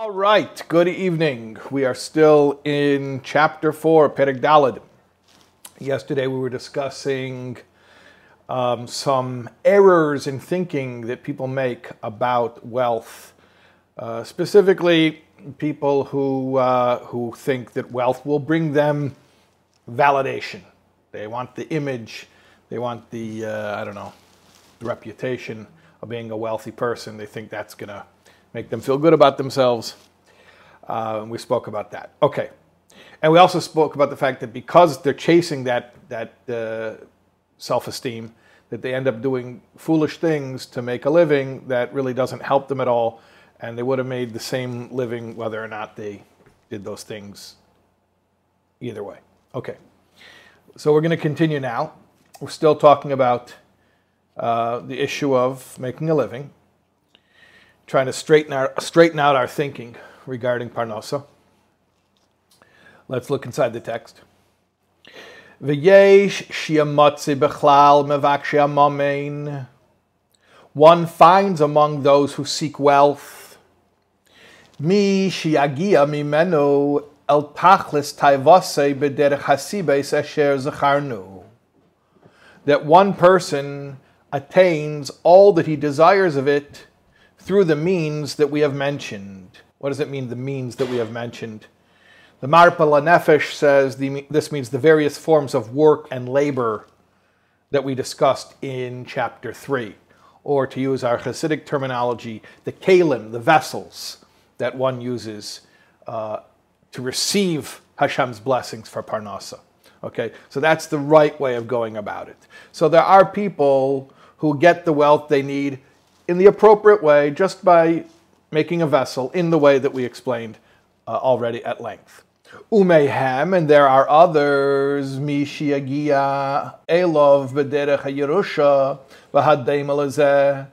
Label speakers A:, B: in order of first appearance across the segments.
A: All right, good evening. We are still in chapter 4, Perek Daled. Yesterday we were discussing um, some errors in thinking that people make about wealth. Uh, specifically, people who, uh, who think that wealth will bring them validation. They want the image, they want the, uh, I don't know, the reputation of being a wealthy person. They think that's going to make them feel good about themselves. Uh, we spoke about that. Okay. And we also spoke about the fact that because they're chasing that, that uh, self esteem, that they end up doing foolish things to make a living that really doesn't help them at all. And they would have made the same living whether or not they did those things either way. Okay. So we're going to continue now. We're still talking about uh, the issue of making a living, trying to straighten, our, straighten out our thinking regarding Parnasa. Let's look inside the text. One finds among those who seek wealth, mi shiagia mimeno el tachlis taivase bederech hasibes asher zacharnu. That one person attains all that he desires of it through the means that we have mentioned. What does it mean, the means that we have mentioned? The Marpa Nefesh says the, this means the various forms of work and labor that we discussed in chapter 3. Or to use our Hasidic terminology, the kalim, the vessels that one uses uh, to receive Hashem's blessings for Parnasa. Okay, so that's the right way of going about it. So there are people who get the wealth they need in the appropriate way just by making a vessel in the way that we explained uh, already at length. Umehem, and there are others, Mishiagia, Elov, Bederech Yerusha, Vahadeim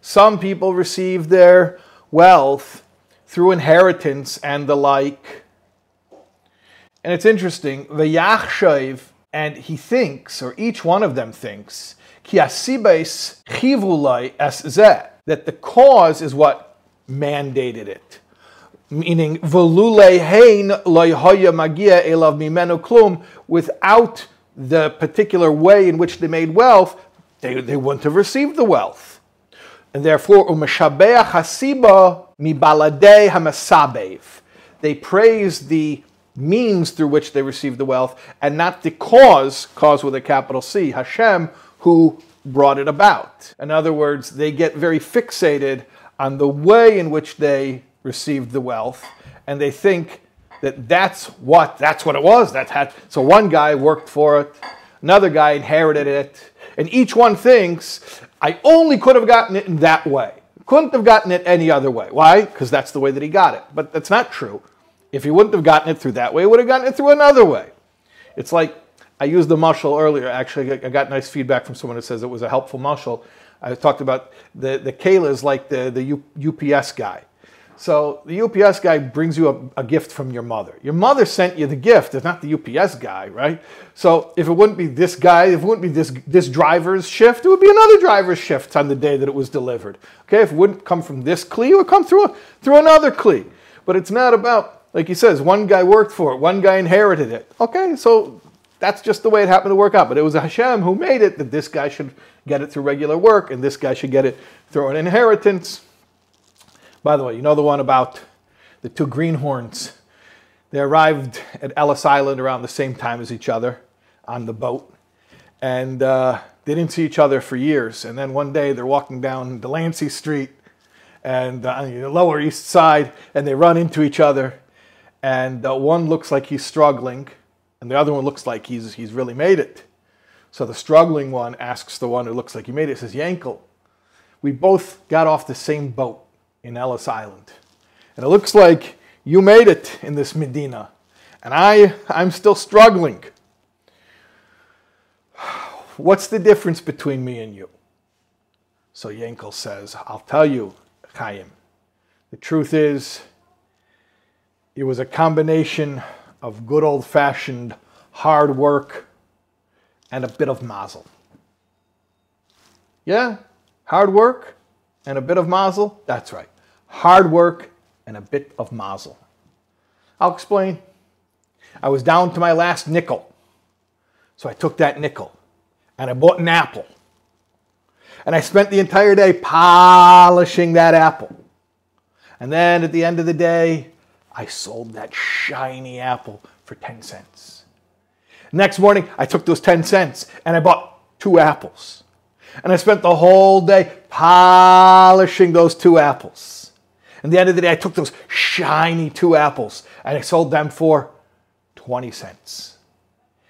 A: Some people receive their wealth through inheritance and the like. And it's interesting, the Yachshav, and he thinks, or each one of them thinks, that the cause is what mandated it. Meaning, without the particular way in which they made wealth, they, they wouldn't have received the wealth. And therefore, They praise the means through which they received the wealth and not the cause, cause with a capital C, Hashem, who brought it about. In other words, they get very fixated on the way in which they received the wealth, and they think that that's what that's what it was. That had so one guy worked for it, another guy inherited it, and each one thinks I only could have gotten it in that way. Couldn't have gotten it any other way. Why? Because that's the way that he got it. But that's not true. If he wouldn't have gotten it through that way, he would have gotten it through another way. It's like I used the mushal earlier. Actually, I got nice feedback from someone that says it was a helpful mushal. I talked about the the Kayla is like the the U, UPS guy. So the UPS guy brings you a, a, gift from your mother. Your mother sent you the gift. It's not the UPS guy, right? So if it wouldn't be this guy, if it wouldn't be this this driver's shift, it would be another driver's shift on the day that it was delivered. Okay, if it wouldn't come from this kli, it would come through a, through another kli. But it's not about like he says, one guy worked for it, one guy inherited it. Okay, so that's just the way it happened to work out. But it was Hashem who made it that this guy should get it through regular work and this guy should get it through an inheritance. By the way, you know the one about the two greenhorns. They arrived at Ellis Island around the same time as each other on the boat. And uh, they didn't see each other for years. And then one day they're walking down Delancey Street and uh, on the Lower East Side, and they run into each other. And uh, one looks like he's struggling and the other one looks like he's, he's really made it. So the struggling one asks the one who looks like he made it, says, Yankel, we both got off the same boat in Ellis Island. And it looks like you made it in this Medina. And I, I'm still struggling. What's the difference between me and you? So Yankel says, I'll tell you, Chaim. The truth is, it was a combination of good old fashioned hard work and a bit of mazel. Yeah, hard work and a bit of mazel? That's right. Hard work and a bit of mazel. I'll explain. I was down to my last nickel. So I took that nickel and I bought an apple. And I spent the entire day polishing that apple. And then at the end of the day, I sold that shiny apple for 10 cents. Next morning, I took those 10 cents and I bought two apples. And I spent the whole day polishing those two apples. And the end of the day, I took those shiny two apples and I sold them for 20 cents.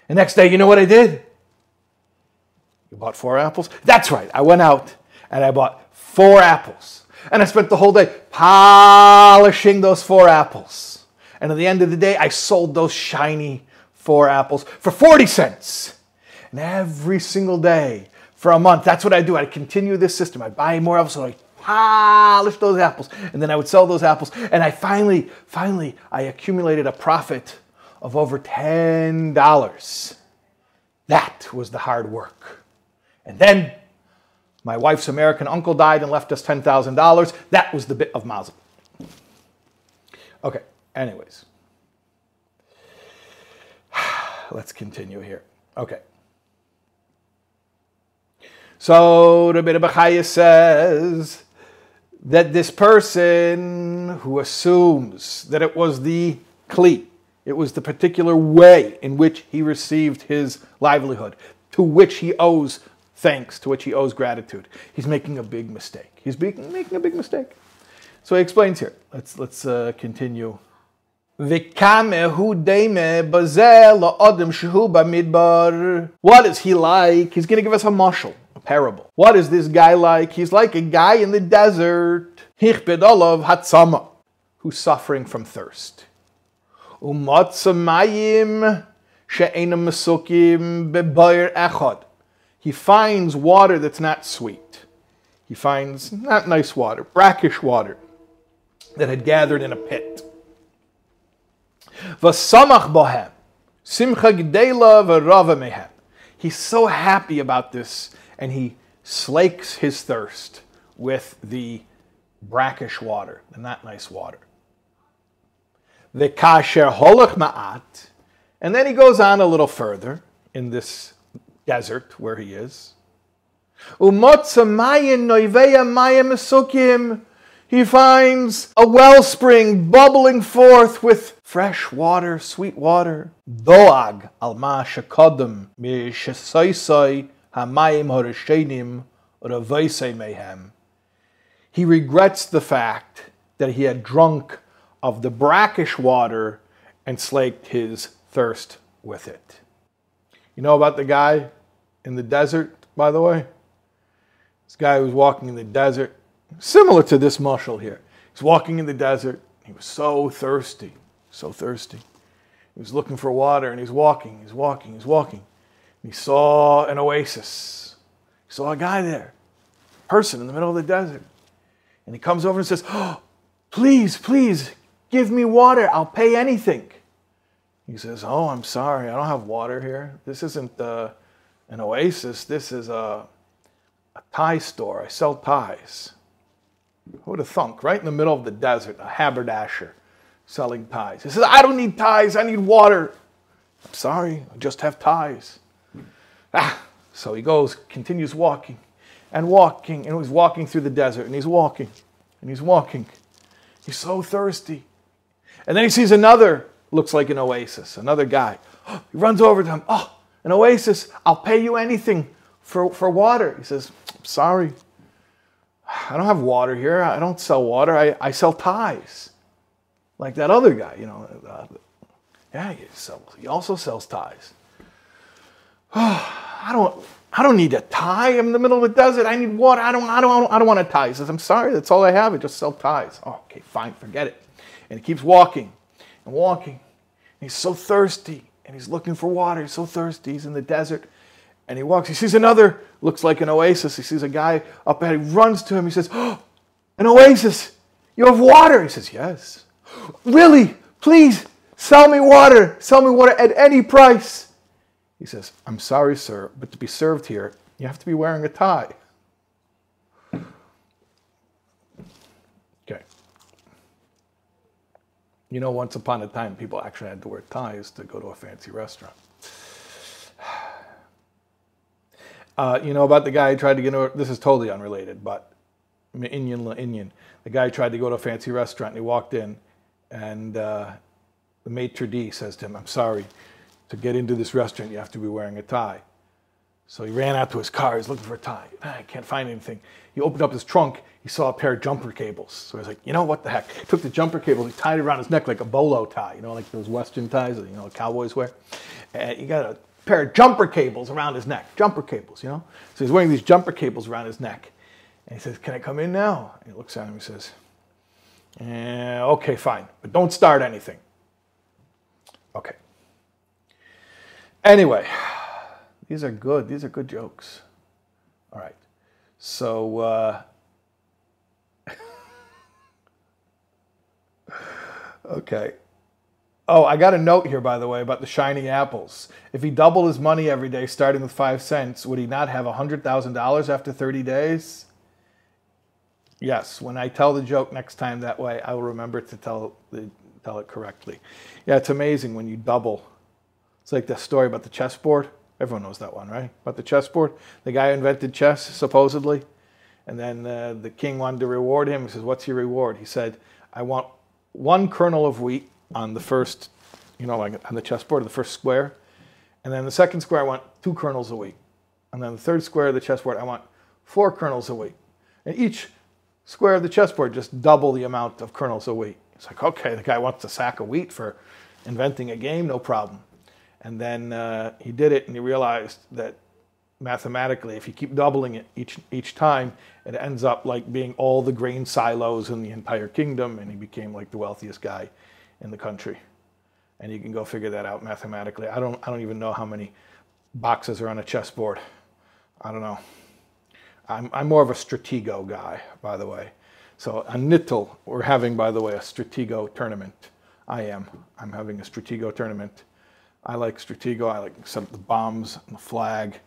A: The next day, you know what I did? You bought four apples? That's right. I went out and I bought four apples. And I spent the whole day polishing those four apples. And at the end of the day, I sold those shiny four apples for 40 cents. And every single day for a month, that's what I do. I continue this system. I buy more apples, so I polish those apples, and then I would sell those apples. And I finally, finally, I accumulated a profit of over $10. That was the hard work. And then my wife's American uncle died and left us $10,000. That was the bit of mazel. Okay, anyways. Let's continue here. Okay. So the Bit says that this person who assumes that it was the Kli, it was the particular way in which he received his livelihood, to which he owes thanks, to which he owes gratitude. He's making a big mistake. He's making a big mistake. So he explains here. Let's, let's uh, continue. What is he like? He's going to give us a mashal, a parable. What is this guy like? He's like a guy in the desert, who's suffering from thirst. Umatzamayim she'enam mesukim echad. He finds water that's not sweet. He finds not nice water, brackish water that had gathered in a pit. Vasamach bohem, simcha gdela v'rava mehem. He's so happy about this, and he slakes his thirst with the brackish water, the not nice water the holach ma'at, and then he goes on a little further in this desert where he is. He finds a wellspring bubbling forth with fresh water, sweet water. Doag shekodem hamayim horeshenim mehem. He regrets the fact that he had drunk of the brackish water and slaked his thirst with it. You know about the guy in the desert, by the way? This guy was walking in the desert, similar to this mashal here. He's walking in the desert. He was so thirsty, so thirsty. He was looking for water and he's walking, he's walking, he's walking. And he saw an oasis. He saw a guy there, a person in the middle of the desert. And he comes over and says, Oh, please, please, Give me water, I'll pay anything. He says, Oh, I'm sorry, I don't have water here. This isn't uh, an oasis, this is a, a tie store. I sell ties. Who would have thunk? Right in the middle of the desert, a haberdasher selling ties. He says, I don't need ties, I need water. I'm sorry, I just have ties. Ah, so he goes, continues walking and walking, and he's walking through the desert, and he's walking, and he's walking. He's so thirsty. And then he sees another, looks like an oasis, another guy. He runs over to him. Oh, an oasis, I'll pay you anything for, for water. He says, Sorry, I don't have water here. I don't sell water. I, I sell ties. Like that other guy, you know. Uh, yeah, he, sells, he also sells ties. Oh, I don't. I don't need a tie. I'm in the middle of the desert. I need water. I don't. I don't. I don't want a tie. He says, "I'm sorry. That's all I have. I just sell ties." Oh, okay, fine. Forget it. And he keeps walking and walking. And he's so thirsty and he's looking for water. He's so thirsty. He's in the desert. And he walks. He sees another, looks like an oasis. He sees a guy up ahead. He runs to him. He says, Oh, an oasis. You have water. He says, Yes. Really? Please sell me water. Sell me water at any price. He says, I'm sorry, sir, but to be served here, you have to be wearing a tie. You know, once upon a time, people actually had to wear ties to go to a fancy restaurant. Uh, you know about the guy who tried to get over, this is totally unrelated, but Indian, Indian. The guy tried to go to a fancy restaurant and he walked in and uh, the maitre d' says to him, I'm sorry, to get into this restaurant you have to be wearing a tie. So he ran out to his car, he's looking for a tie. Ah, I can't find anything. He opened up his trunk, he saw a pair of jumper cables. So he's like, you know what the heck? He took the jumper cables, he tied it around his neck like a bolo tie, you know, like those Western ties that, you know, cowboys wear. And he got a pair of jumper cables around his neck, jumper cables, you know? So he's wearing these jumper cables around his neck. And he says, Can I come in now? And he looks at him and he says, eh, Okay, fine, but don't start anything. Okay. Anyway, these are good. These are good jokes. All right. So, uh, okay. Oh, I got a note here, by the way, about the shiny apples. If he doubled his money every day, starting with five cents, would he not have $100,000 after 30 days? Yes, when I tell the joke next time that way, I will remember to tell, the, tell it correctly. Yeah, it's amazing when you double. It's like the story about the chessboard. Everyone knows that one, right? About the chessboard. The guy who invented chess, supposedly. And then uh, the king wanted to reward him. He says, What's your reward? He said, I want one kernel of wheat on the first, you know, like on the chessboard, the first square. And then the second square, I want two kernels a week. And then the third square of the chessboard, I want four kernels a week. And each square of the chessboard, just double the amount of kernels a week. It's like, okay, the guy wants a sack of wheat for inventing a game, no problem. And then uh, he did it and he realized that mathematically, if you keep doubling it each, each time, it ends up like being all the grain silos in the entire kingdom. And he became like the wealthiest guy in the country. And you can go figure that out mathematically. I don't, I don't even know how many boxes are on a chessboard. I don't know. I'm, I'm more of a Stratego guy, by the way. So a Nittel, we're having, by the way, a Stratego tournament. I am. I'm having a Stratego tournament. I like Stratego. I like set up the bombs and the flag.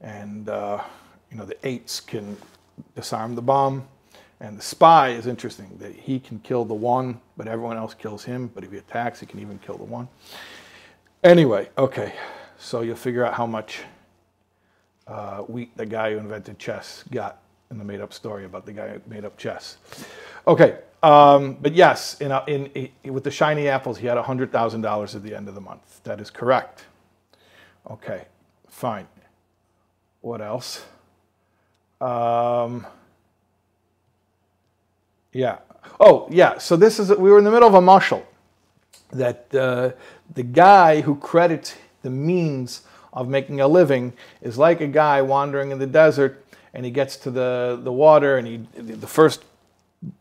A: And, uh, you know, the eights can disarm the bomb. And the spy is interesting that he can kill the one, but everyone else kills him. But if he attacks, he can even kill the one. Anyway, okay, so you'll figure out how much uh, we, the guy who invented chess, got in the made-up story about the guy who made up chess. Okay, um, but yes, in, a, in, in, with the shiny apples, he had hundred thousand dollars at the end of the month. That is correct. Okay, fine. What else? Um, yeah. Oh, yeah. So this is we were in the middle of a mashal that uh, the guy who credits the means of making a living is like a guy wandering in the desert and he gets to the, the water and he the first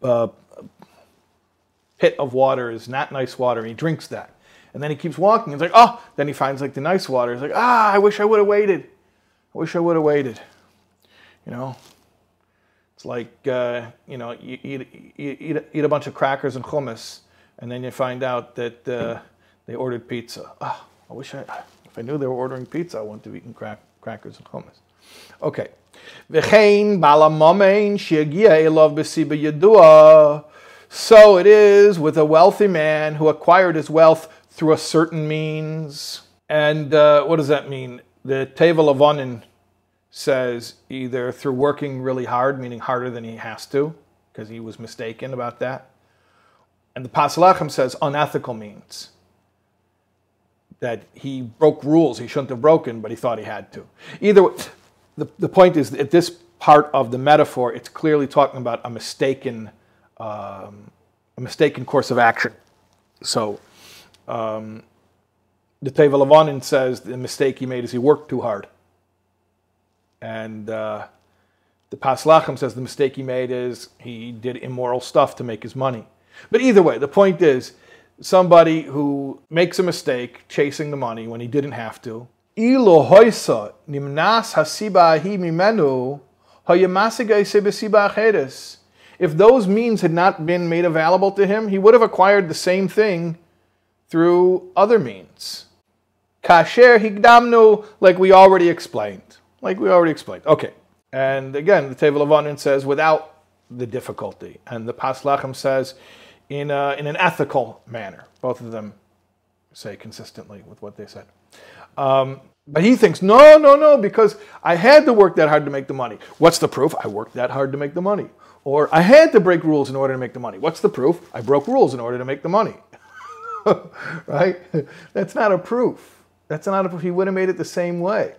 A: uh, pit of water is not nice water and he drinks that. And then he keeps walking. He's like oh! Then he finds like the nice water. He's like ah i wish i would have waited. I wish i would have waited. You know? It's like, uh, you know, you eat, eat, eat a bunch of crackers and hummus, and then you find out that uh, they ordered pizza. Oh, I wish I, if I knew they were ordering pizza, I wouldn't have eaten crack, crackers and hummus. Okay. So it is with a wealthy man who acquired his wealth through a certain means. And uh, what does that mean? The Tov HaLevanon says either through working really hard, meaning harder than he has to, because he was mistaken about that. And the Pas Lechem says unethical means that he broke rules he shouldn't have broken, but he thought he had to. Either the, the point is at this part of the metaphor, it's clearly talking about a mistaken, um, a mistaken course of action. So um, the Tov HaLevanon says the mistake he made is he worked too hard. And uh, the Pas Lechem says the mistake he made is he did immoral stuff to make his money. But either way, the point is somebody who makes a mistake chasing the money when he didn't have to. Nimnas hasiba mimenu if those means had not been made available to him, he would have acquired the same thing through other means. Kasher higdamnu, like we already explained like we already explained. Okay. And again, the Tov HaLevanon says without the difficulty. And the Pas Lechem says in, a, in an ethical manner. Both of them say consistently with what they said. Um, but he thinks, no, no, no, because I had to work that hard to make the money. What's the proof? I worked that hard to make the money. Or I had to break rules in order to make the money. What's the proof? I broke rules in order to make the money. right? That's not a proof. That's not a proof. He would have made it the same way.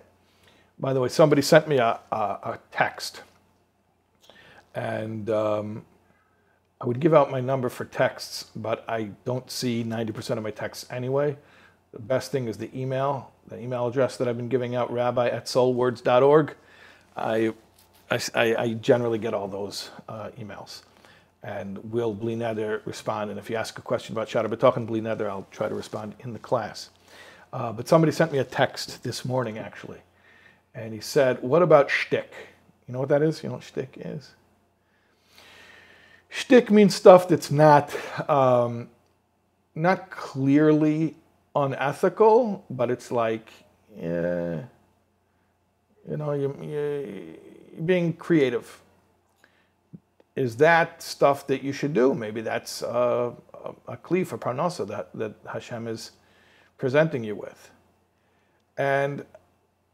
A: By the way, somebody sent me a, a, a text. And um, I would give out my number for texts, but I don't see 90% of my texts anyway. The best thing is the email, the email address that I've been giving out, rabbi at soulwords.org. I, I, I generally get all those uh, emails. And will Bli Neder respond. And if you ask a question about Shaar HaBitachon Bli Neder, I'll try to respond in the class. Uh, but somebody sent me a text this morning, actually. And he said, What about shtick? You know what that is? You know what shtick is? Shtick means stuff that's not, um, not clearly unethical, but it's like, you know, you, you, being creative. Is that stuff that you should do? Maybe that's a, a kli for parnasa that, that Hashem is presenting you with. And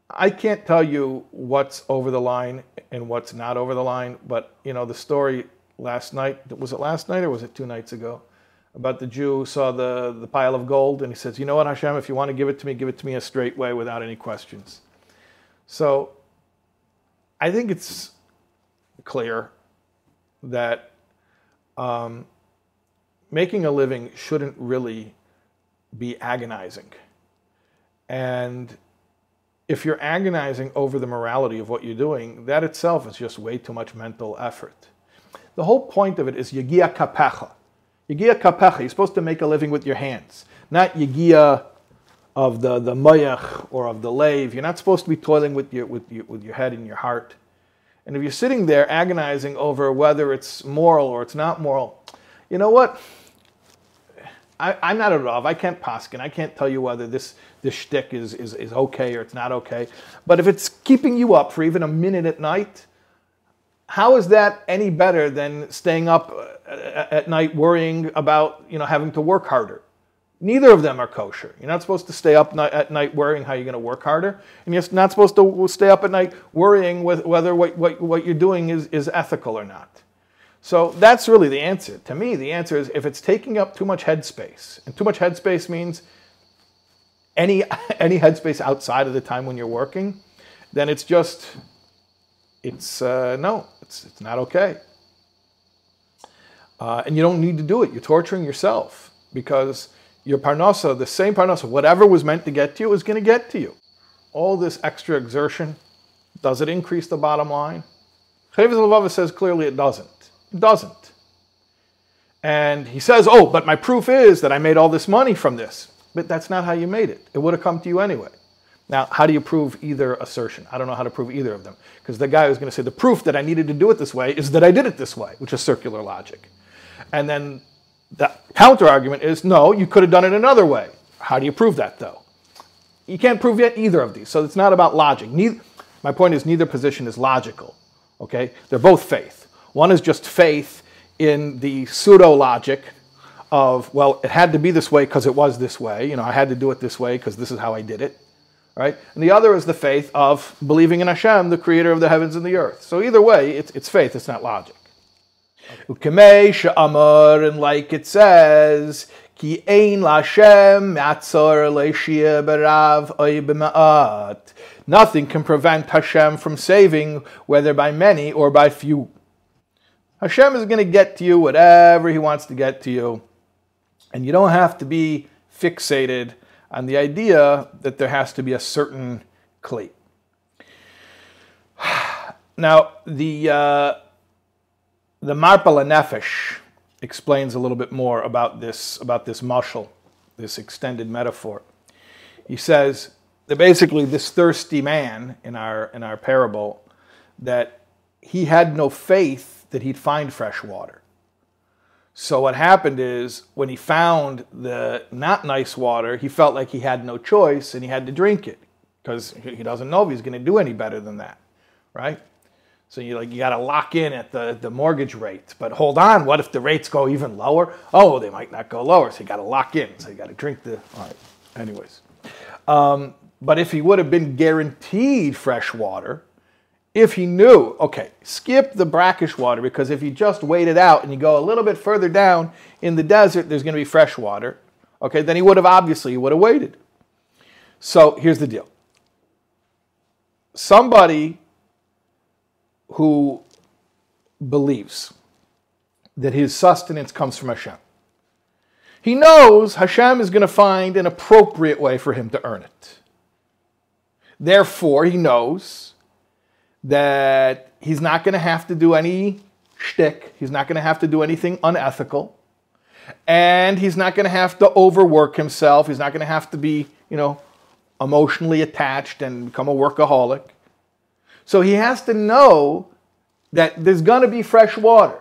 A: I can't tell you what's over the line and what's not over the line, but you know the story last night was it last night or was it two nights ago? about the Jew who saw the, the pile of gold and he says, You know what, Hashem, if you want to give it to me, give it to me a straight way without any questions. So I think it's clear that um, making a living shouldn't really be agonizing. And if you're agonizing over the morality of what you're doing, that itself is just way too much mental effort. The whole point of it is yagia kapecha Yigia kapecha, you're supposed to make a living with your hands, not yigia of the, the mayach or of the lave. You're not supposed to be toiling with your, with, your, with your head and your heart. And if you're sitting there agonizing over whether it's moral or it's not moral, you know what? I, am not a Rav. I can't paskin. I can't tell you whether this, this shtick is, is, is okay or it's not okay. But if it's keeping you up for even a minute at night, how is that any better than staying up uh, at night worrying about you know having to work harder? Neither of them are kosher. You're not supposed to stay up at night worrying how you're going to work harder, and you're not supposed to stay up at night worrying whether what, what, what you're doing is, is ethical or not. So that's really the answer. To me, the answer is if it's taking up too much headspace, and too much headspace means any any headspace outside of the time when you're working, then it's just it's uh, no, it's, it's not okay. Uh, and you don't need to do it. You're torturing yourself because your parnasa, the same parnasa, whatever was meant to get to you, is going to get to you. All this extra exertion, does it increase the bottom line? Chovos HaLevavos says clearly it doesn't. It doesn't. And he says, oh, but my proof is that I made all this money from this. But that's not how you made it. It would have come to you anyway. Now, how do you prove either assertion? I don't know how to prove either of them. Because the guy who's going to say the proof that I needed to do it this way is that I did it this way, which is circular logic. And then the counter argument is no, you could have done it another way. How do you prove that though? You can't prove yet either of these. So it's not about logic. Neither, my point is neither position is logical. Okay? They're both faith. One is just faith in the pseudo logic of, well, it had to be this way because it was this way. You know, I had to do it this way because this is how I did it right? And the other is the faith of believing in Hashem, the creator of the heavens and the earth. So either way, it's, it's faith, it's not logic. Okay. and like it says, Ki ein Lashem berav Nothing can prevent Hashem from saving, whether by many or by few. Hashem is going to get to you whatever He wants to get to you, and you don't have to be fixated on the idea that there has to be a certain kli. Now, the, uh, the Marpe Lanefesh explains a little bit more about this, about this mashal, this extended metaphor. He says that basically this thirsty man in our, in our parable, that he had no faith that he'd find fresh water. So what happened is when he found the not nice water, he felt like he had no choice and he had to drink it because he doesn't know if he's going to do any better than that, right? So you like you got to lock in at the, the mortgage rate. But hold on, what if the rates go even lower? Oh, they might not go lower. So you got to lock in. So you got to drink the. All right. Anyways, um, but if he would have been guaranteed fresh water, if he knew, okay, skip the brackish water because if you just wait it out and you go a little bit further down in the desert, there's going to be fresh water. Okay, then he would have obviously he would have waited. So here's the deal. Somebody who believes that his sustenance comes from Hashem. He knows Hashem is going to find an appropriate way for him to earn it. Therefore, he knows that he's not going to have to do any shtick. He's not going to have to do anything unethical. And he's not going to have to overwork himself. He's not going to have to be, you know, emotionally attached and become a workaholic. So he has to know that there's going to be fresh water.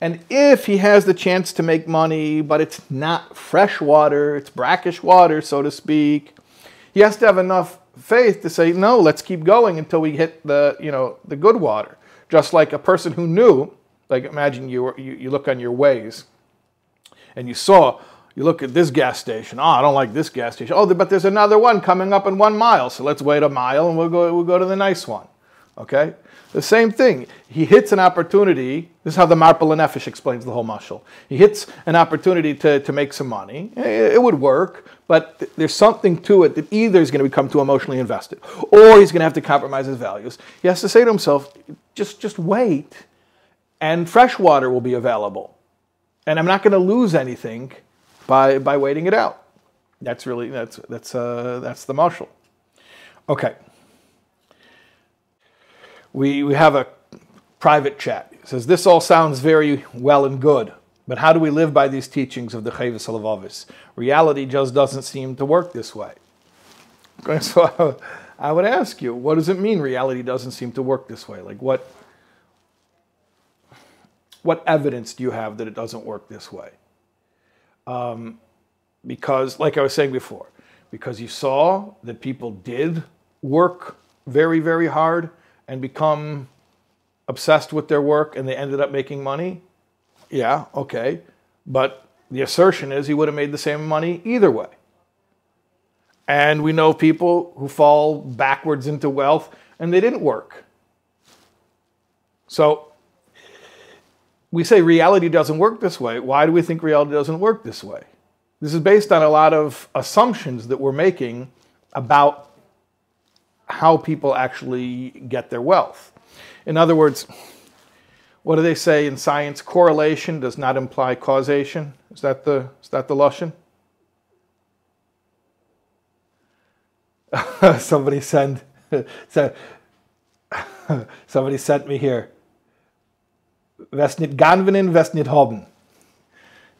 A: And if he has the chance to make money, but it's not fresh water, it's brackish water, so to speak, he has to have enough faith to say, no, let's keep going until we hit the, you know, the good water. Just like a person who knew, like imagine you, were, you, you look on your ways and you saw, you look at this gas station. Oh, I don't like this gas station. Oh, but there's another one coming up in one mile. So let's wait a mile and we'll go, we'll go to the nice one. Okay? The same thing. He hits an opportunity. This is how the Marpe Lanefesh explains the whole mashal. He hits an opportunity to, to make some money. It, it would work, but th- there's something to it that either he's going to become too emotionally invested or he's going to have to compromise his values. He has to say to himself, just, just wait, and fresh water will be available. And I'm not going to lose anything by, by waiting it out. That's really, that's, that's, uh, that's the mashal. Okay we, we have a private chat. He says, This all sounds very well and good, but how do we live by these teachings of the Chovos HaLevavos? Reality just doesn't seem to work this way. Okay, So I would ask you, what does it mean reality doesn't seem to work this way? Like, what, what evidence do you have that it doesn't work this way? Um, because, like I was saying before, because you saw that people did work very, very hard and become obsessed with their work and they ended up making money? Yeah, okay. But the assertion is he would have made the same money either way. And we know people who fall backwards into wealth and they didn't work. So we say reality doesn't work this way. Why do we think reality doesn't work this way? This is based on a lot of assumptions that we're making about how people actually get their wealth. In other words, what do they say in science? Correlation does not imply causation. Is that the is that the lashon? somebody send somebody sent me here. Vesnit ganvinen, vesnit hoben.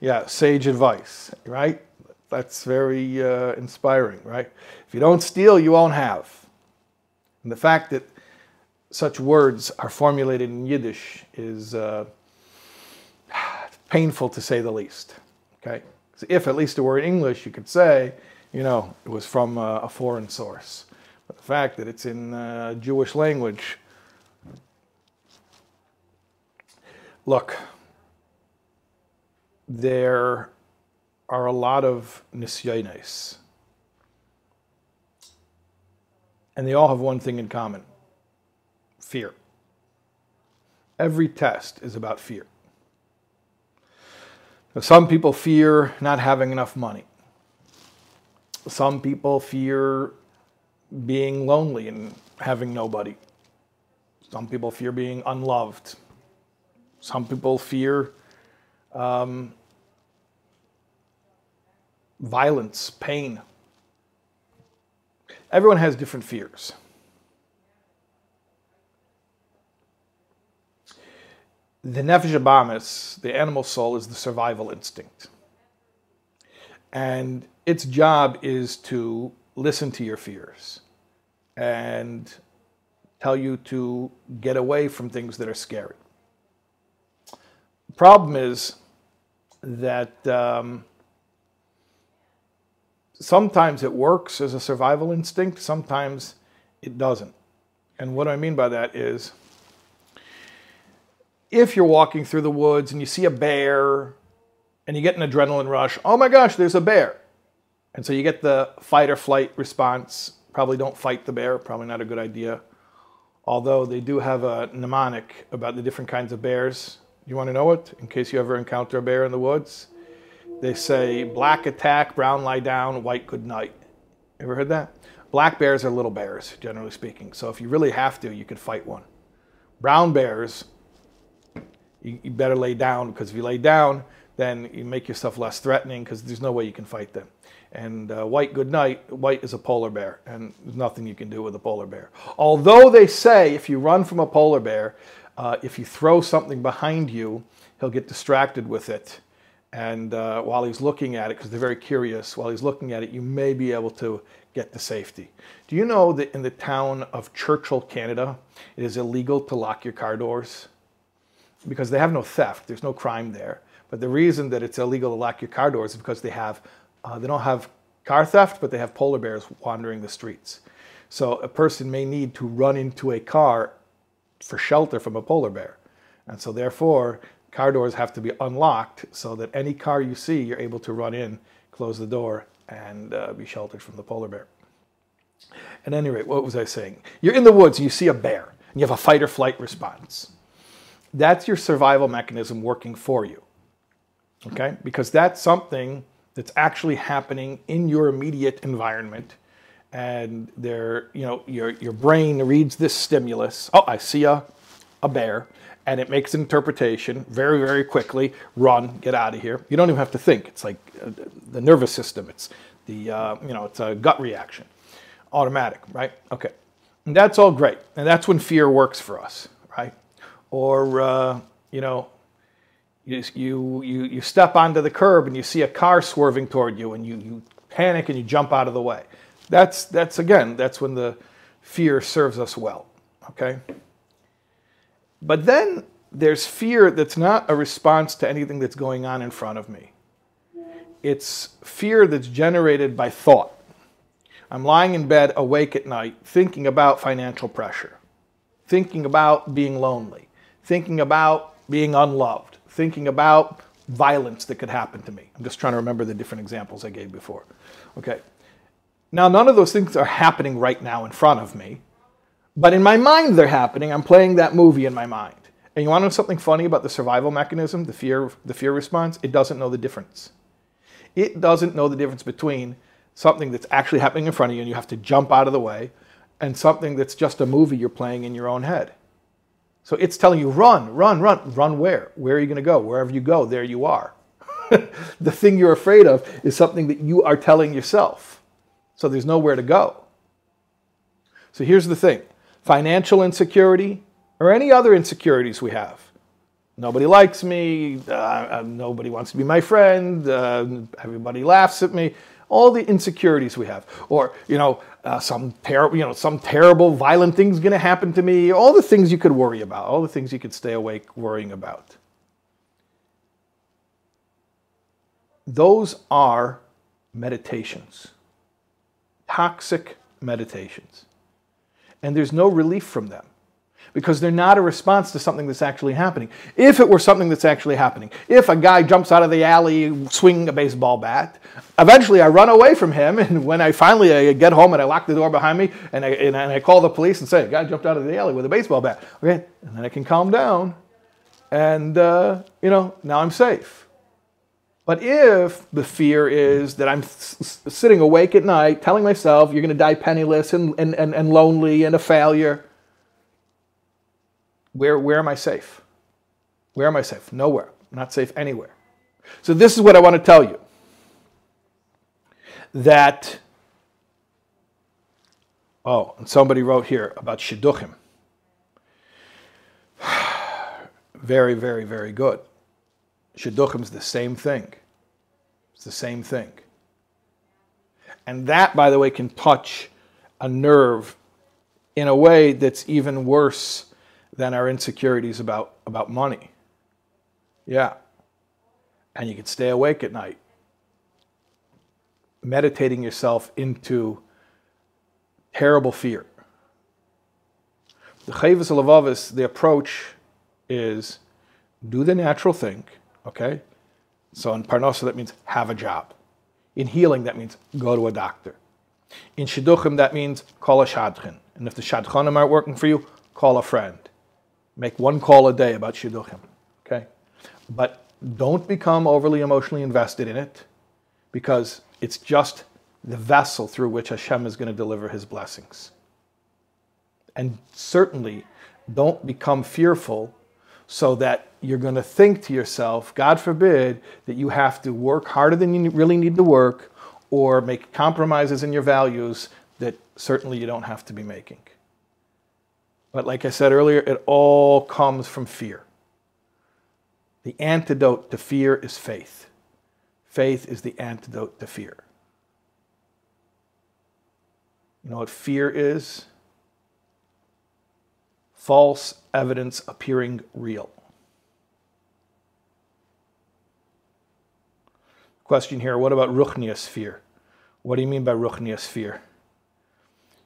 A: Yeah, sage advice, right? That's very uh, inspiring, right? If you don't steal, you won't have. And the fact that such words are formulated in Yiddish is uh, painful to say the least. Okay, so if at least it were in English, you could say, you know, it was from a, a foreign source. But the fact that it's in uh, Jewish language, look, there are a lot of nisyones And they all have one thing in common fear. Every test is about fear. Some people fear not having enough money. Some people fear being lonely and having nobody. Some people fear being unloved. Some people fear um, violence, pain. Everyone has different fears. The nefesh abamis, the animal soul, is the survival instinct. And its job is to listen to your fears and tell you to get away from things that are scary. The problem is that um, sometimes it works as a survival instinct, sometimes it doesn't. And what I mean by that is if you're walking through the woods and you see a bear and you get an adrenaline rush, oh my gosh, there's a bear. And so you get the fight or flight response. Probably don't fight the bear, probably not a good idea. Although they do have a mnemonic about the different kinds of bears. You want to know it in case you ever encounter a bear in the woods? They say black attack, brown lie down, white good night. Ever heard that? Black bears are little bears, generally speaking. So if you really have to, you could fight one. Brown bears, you, you better lay down because if you lay down, then you make yourself less threatening because there's no way you can fight them. And uh, white good night, white is a polar bear, and there's nothing you can do with a polar bear. Although they say if you run from a polar bear, uh, if you throw something behind you, he'll get distracted with it. And uh, while he's looking at it, because they're very curious, while he's looking at it, you may be able to get to safety. Do you know that in the town of Churchill, Canada, it is illegal to lock your car doors? Because they have no theft, there's no crime there. But the reason that it's illegal to lock your car doors is because they have uh, they don't have car theft, but they have polar bears wandering the streets. So a person may need to run into a car for shelter from a polar bear. And so therefore, car doors have to be unlocked so that any car you see, you're able to run in, close the door, and uh, be sheltered from the polar bear. At any rate, what was I saying? You're in the woods you see a bear, and you have a fight or flight response. That's your survival mechanism working for you. Okay? Because that's something that's actually happening in your immediate environment and there you know your your brain reads this stimulus oh i see a, a bear and it makes interpretation very very quickly. Run get out of here. You don't even have to think. It's like uh, the nervous system. It's the uh, you know it's a gut reaction. Automatic right? Okay. And that's all great. And that's when fear works for us right? Or uh, you know you, you, you, you step onto the curb and you see a car swerving toward you and you, you panic and you jump out of the way. That's, that's again, that's when the fear serves us well, okay? But then there's fear that's not a response to anything that's going on in front of me. It's fear that's generated by thought. I'm lying in bed awake at night thinking about financial pressure, thinking about being lonely, thinking about being unloved, thinking about violence that could happen to me. I'm just trying to remember the different examples I gave before. Okay. Now, none of those things are happening right now in front of me, but in my mind they're happening. I'm playing that movie in my mind. And you want to know something funny about the survival mechanism, the fear, the fear response? It doesn't know the difference. It doesn't know the difference between something that's actually happening in front of you and you have to jump out of the way and something that's just a movie you're playing in your own head. So it's telling you, run, run, run. Run where? Where are you going to go? Wherever you go, there you are. the thing you're afraid of is something that you are telling yourself. So there's nowhere to go. So here's the thing financial insecurity or any other insecurities we have. Nobody likes me. Uh, uh nobody wants to be my friend. Uh, everybody laughs at me all the insecurities we have, or you know, uh, some terrible, you know, some terrible, violent thing's going to happen to me. All the things you could worry about, all the things you could stay awake worrying about. Those are meditations, toxic meditations, and there's no relief from them because they're not a response to something that's actually happening. If it were something that's actually happening, if a guy jumps out of the alley swinging a baseball bat, eventually I run away from him, and when I finally I get home and I lock the door behind me and I, and I call the police and say, a guy jumped out of the alley with a baseball bat, okay, and then I can calm down, and uh, you know, now I'm safe. But if the fear is that I'm sitting awake at night telling myself you're going to die penniless and, and, and, and lonely and a failure, where, where am I safe? Where am I safe? Nowhere. I'm not safe anywhere. So, this is what I want to tell you that, oh, and somebody wrote here about shidduchim. very, very, very good. Shidduchim is the same thing. It's the same thing. And that, by the way, can touch a nerve in a way that's even worse than our insecurities about, about money. Yeah. And you can stay awake at night, meditating yourself into terrible fear. The Chovos HaLevavos, the approach is do the natural thing, okay? So in parnasa, that means have a job. In healing, that means go to a doctor. In shidduchim, that means call a shadchan. And if the shadchanim aren't working for you, call a friend. Make one call a day about shidduchim, okay? But don't become overly emotionally invested in it because it's just the vessel through which Hashem is going to deliver his blessings. And certainly don't become fearful so that you're going to think to yourself, God forbid, that you have to work harder than you really need to work or make compromises in your values that certainly you don't have to be making. But like I said earlier, it all comes from fear. The antidote to fear is faith. Faith is the antidote to fear. You know what fear is? False evidence appearing real. Question here what about ruchnius fear? What do you mean by ruchnius fear?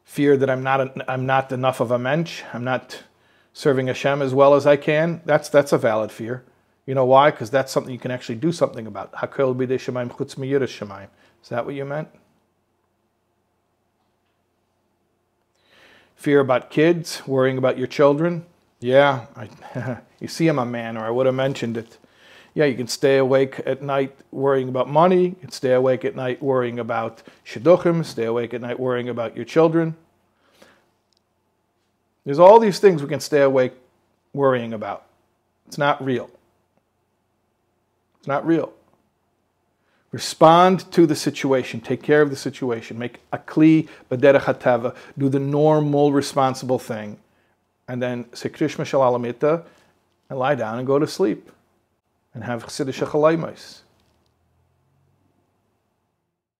A: Fear that I'm not, I'm not enough of a mensch, I'm not serving Hashem as well as I can. That's, that's a valid fear. You know why? Because that's something you can actually do something about. Hakel b'dei chutz shemaim. Is that what you meant? Fear about kids, worrying about your children. Yeah, I, you see I'm a man, or I would have mentioned it. Yeah, you can stay awake at night worrying about money. You can stay awake at night worrying about shidduchim. Stay awake at night worrying about your children. There's all these things we can stay awake worrying about. It's not real. It's not real. Respond to the situation. Take care of the situation. Make a kli b'derech. Do the normal, responsible thing. And then say krishma and lie down and go to sleep. And have chassidisha chalaymais.